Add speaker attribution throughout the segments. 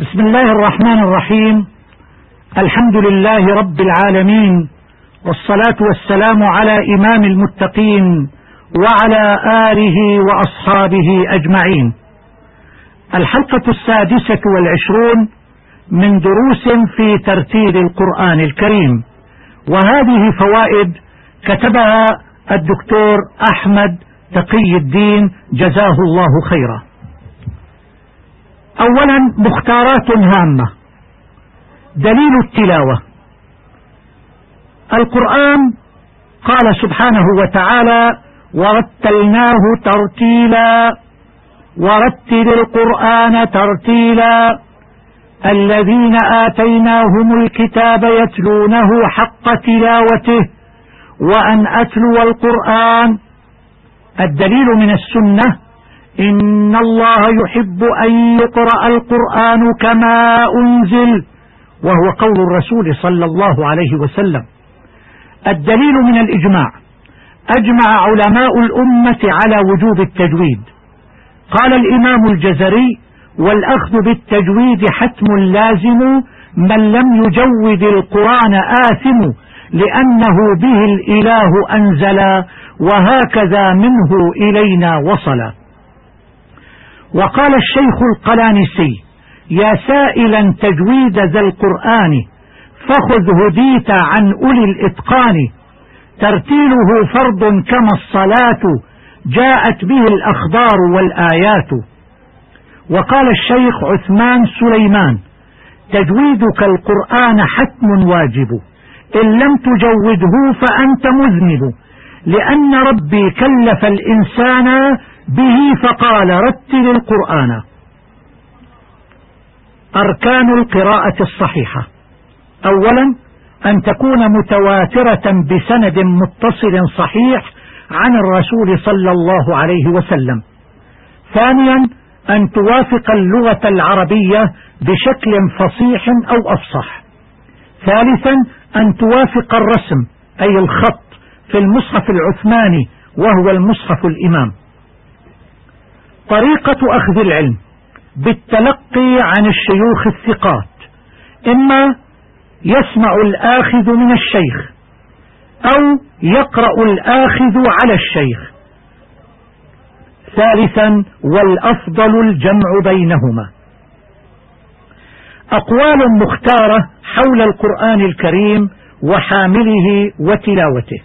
Speaker 1: بسم الله الرحمن الرحيم. الحمد لله رب العالمين والصلاة والسلام على إمام المتقين وعلى آله وأصحابه أجمعين. الحلقة السادسة والعشرون من دروس في ترتيل القرآن الكريم. وهذه فوائد كتبها الدكتور أحمد تقي الدين جزاه الله خيرا. أولا مختارات هامة. دليل التلاوة. القرآن قال سبحانه وتعالى ورتلناه ترتيلا ورتل القرآن ترتيلا الذين آتيناهم الكتاب يتلونه حق تلاوته وأن أتلو القرآن. الدليل من السنة إن الله يحب أن يقرأ القرآن كما أنزل وهو قول الرسول صلى الله عليه وسلم. الدليل من الإجماع أجمع علماء الأمة على وجوب التجويد. قال الإمام الجزري والأخذ بالتجويد حتم لازم من لم يجود القرآن آثم لأنه به الإله أنزل وهكذا منه إلينا وصل. وقال الشيخ القلانسي يا سائلا تجويد ذا القرآن فخذ هديت عن أولي الإتقان. ترتيله فرض كما الصلاة جاءت به الأخبار والآيات. وقال الشيخ عثمان سليمان تجويدك القرآن حتم واجب إن لم تجوده فأنت مذنب لأن ربي كلف الإنسان به فقال رتل القرآن. أركان القراءة الصحيحة. أولا أن تكون متواترة بسند متصل صحيح عن الرسول صلى الله عليه وسلم. ثانيا أن توافق اللغة العربية بشكل فصيح أو أفصح. ثالثا أن توافق الرسم أي الخط في المصحف العثماني وهو المصحف الإمام. طريقة أخذ العلم بالتلقي عن الشيوخ الثقات إما يسمع الآخذ من الشيخ أو يقرأ الآخذ على الشيخ. ثالثا والأفضل الجمع بينهما. أقوال مختارة حول القرآن الكريم وحامله وتلاوته.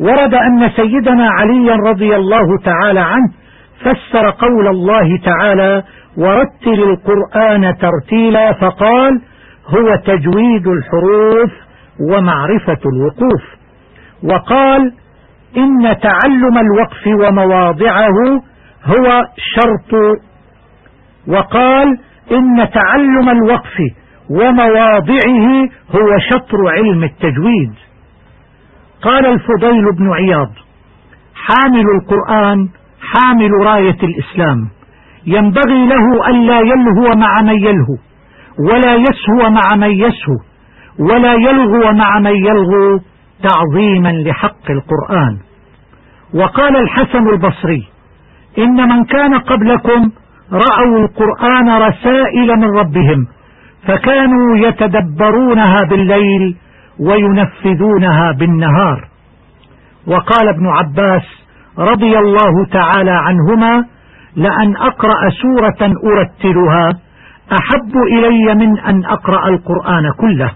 Speaker 1: ورد أن سيدنا عليا رضي الله تعالى عنه فسر قول الله تعالى ورتل القرآن ترتيلا فقال هو تجويد الحروف ومعرفة الوقوف وقال إن تعلم الوقف ومواضعه هو شرط وقال إن تعلم الوقف ومواضعه هو شطر علم التجويد قال الفضيل بن عياض حامل القرآن حامل راية الإسلام. ينبغي له ألا يلهو مع من يلهو ولا يسهو مع من يسهو ولا يلغو مع من يلغو تعظيما لحق القرآن. وقال الحسن البصري إن من كان قبلكم رأوا القرآن رسائل من ربهم فكانوا يتدبرونها بالليل وينفذونها بالنهار. وقال ابن عباس رضي الله تعالى عنهما لأن أقرأ سورة أرتلها أحب إلي من أن أقرأ القرآن كله.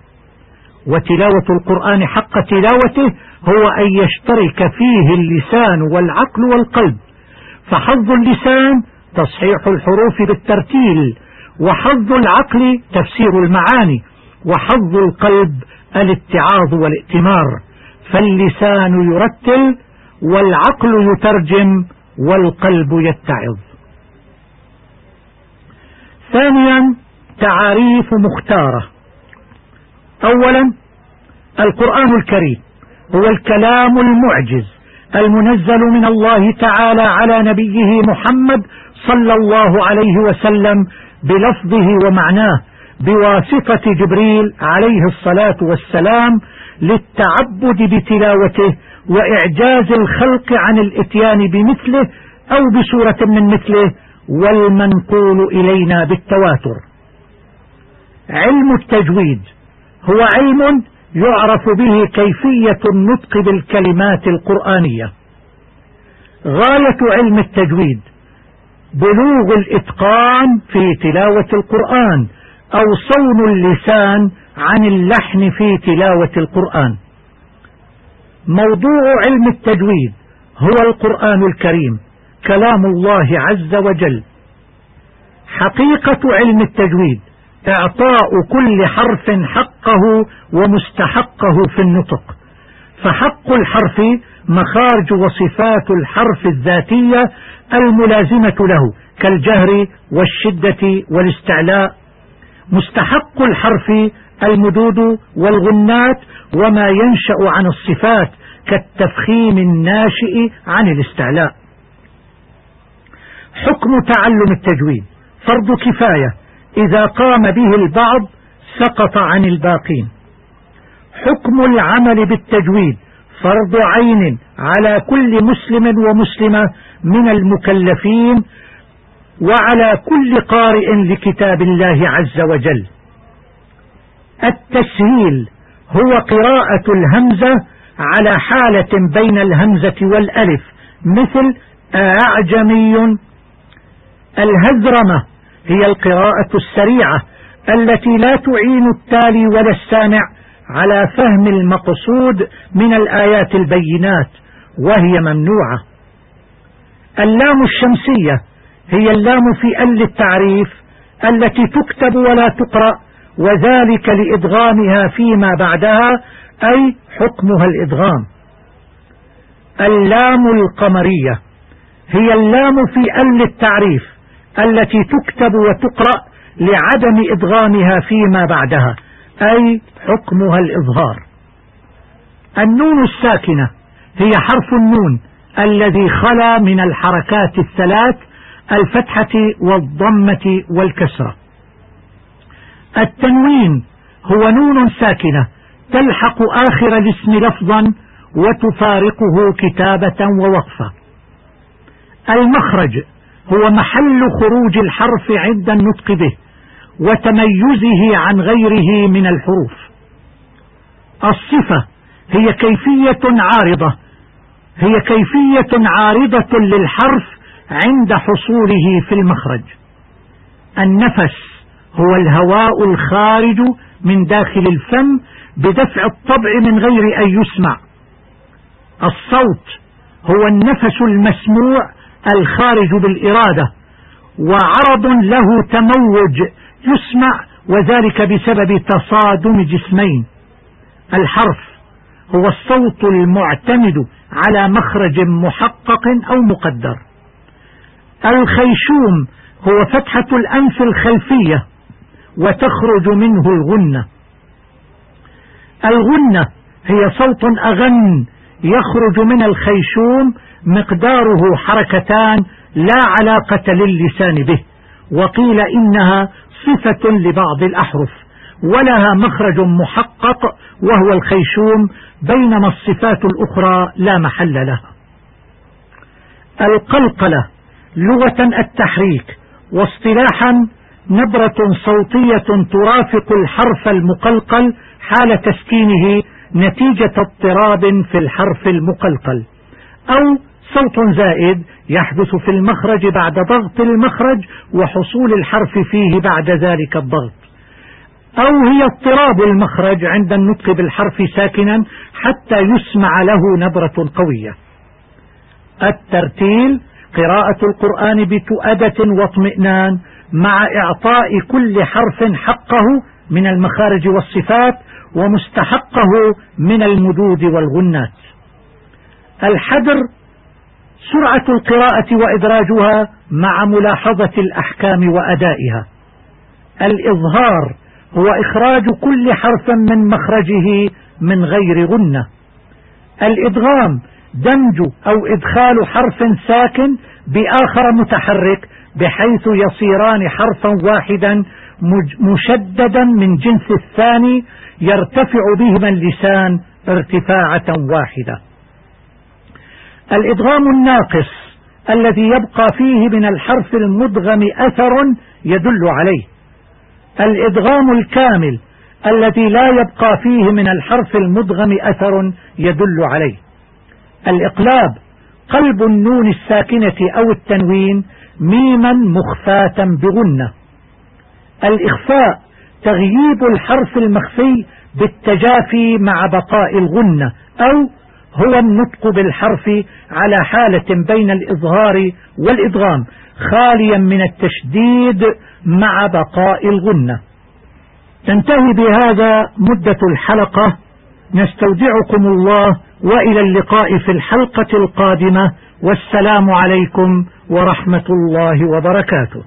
Speaker 1: وتلاوة القرآن حق تلاوته هو أن يشترك فيه اللسان والعقل والقلب فحظ اللسان تصحيح الحروف بالترتيل وحظ العقل تفسير المعاني وحظ القلب الاتعاظ والائتمار فاللسان يرتل والعقل يترجم والقلب يتعظ. ثانيا تعاريف مختارة. أولا القرآن الكريم هو الكلام المعجز المنزل من الله تعالى على نبيه محمد صلى الله عليه وسلم بلفظه ومعناه بواسطة جبريل عليه الصلاة والسلام للتعبد بتلاوته وإعجاز الخلق عن الإتيان بمثله أو بسورة من مثله والمنقول إلينا بالتواتر. علم التجويد هو علم يعرف به كيفية النطق بالكلمات القرآنية. غاية علم التجويد بلوغ الإتقان في تلاوة القرآن أو صون اللسان عن اللحن في تلاوة القرآن. موضوع علم التجويد هو القرآن الكريم كلام الله عز وجل. حقيقة علم التجويد إعطاء كل حرف حقه ومستحقه في النطق. فحق الحرف مخارج وصفات الحرف الذاتية الملازمة له كالجهر والشدة والاستعلاء مستحق الحرف المدود والغنات وما ينشأ عن الصفات كالتفخيم الناشئ عن الاستعلاء. حكم تعلم التجويد. فرض كفاية. إذا قام به البعض سقط عن الباقين. حكم العمل بالتجويد. فرض عين على كل مسلم ومسلمة من المكلفين وعلى كل قارئ لكتاب الله عز وجل. التسهيل هو قراءة الهمزة على حالة بين الهمزة والألف مثل أعجمي. الهزرمة هي القراءة السريعة التي لا تعين التالي ولا السامع على فهم المقصود من الآيات البينات وهي ممنوعة. اللام الشمسية هي اللام في أل التعريف التي تكتب ولا تقرأ وذلك لإدغامها فيما بعدها أي حكمها الإدغام. اللام القمرية هي اللام في أل التعريف التي تكتب وتقرأ لعدم إدغامها فيما بعدها أي حكمها الإظهار. النون الساكنة هي حرف النون الذي خلا من الحركات الثلاث الفتحة والضمة والكسرة. التنوين هو نون ساكنة تلحق آخر الاسم لفظا وتفارقه كتابة ووقفة. المخرج هو محل خروج الحرف عند النطق به وتميزه عن غيره من الحروف. الصفة هي كيفية عارضة هي كيفية عارضة للحرف عند حصوله في المخرج. النفس هو الهواء الخارج من داخل الفم بدفع الطبع من غير أن يسمع. الصوت هو النفس المسموع الخارج بالإرادة وعرض له تموج يسمع وذلك بسبب تصادم جسمين. الحرف هو الصوت المعتمد على مخرج محقق أو مقدر. الخيشوم هو فتحة الأنف الخلفية وتخرج منه الغنة. الغنة هي صوت أغن يخرج من الخيشوم مقداره حركتان لا علاقة للسان به وقيل إنها صفة لبعض الأحرف ولها مخرج محقق وهو الخيشوم بينما الصفات الأخرى لا محل لها. القلقلة لغة التحريك واصطلاحا نبرة صوتية ترافق الحرف المقلقل حال تسكينه نتيجة اضطراب في الحرف المقلقل. أو صوت زائد يحدث في المخرج بعد ضغط المخرج وحصول الحرف فيه بعد ذلك الضغط. أو هي اضطراب المخرج عند النطق بالحرف ساكنا حتى يسمع له نبرة قوية. الترتيل قراءة القرآن بتؤدة واطمئنان مع إعطاء كل حرف حقه من المخارج والصفات ومستحقه من المدود والغنات. الحدر سرعة القراءة وإدراجها مع ملاحظة الأحكام وأدائها. الإظهار هو إخراج كل حرف من مخرجه من غير غنة. الإدغام دمج أو إدخال حرف ساكن بآخر متحرك بحيث يصيران حرفا واحدا مشددا من جنس الثاني يرتفع بهما اللسان ارتفاعة واحدة. الإدغام الناقص الذي يبقى فيه من الحرف المدغم أثر يدل عليه. الإدغام الكامل الذي لا يبقى فيه من الحرف المدغم أثر يدل عليه. الإقلاب قلب النون الساكنة أو التنوين ميما مخفاة بغنة. الإخفاء تغييب الحرف المخفي بالتجافي مع بقاء الغنة أو هو النطق بالحرف على حالة بين الإظهار والإدغام خاليا من التشديد مع بقاء الغنة. تنتهي بهذا مدة الحلقة. نستودعكم الله وإلى اللقاء في الحلقة القادمة والسلام عليكم ورحمة الله وبركاته.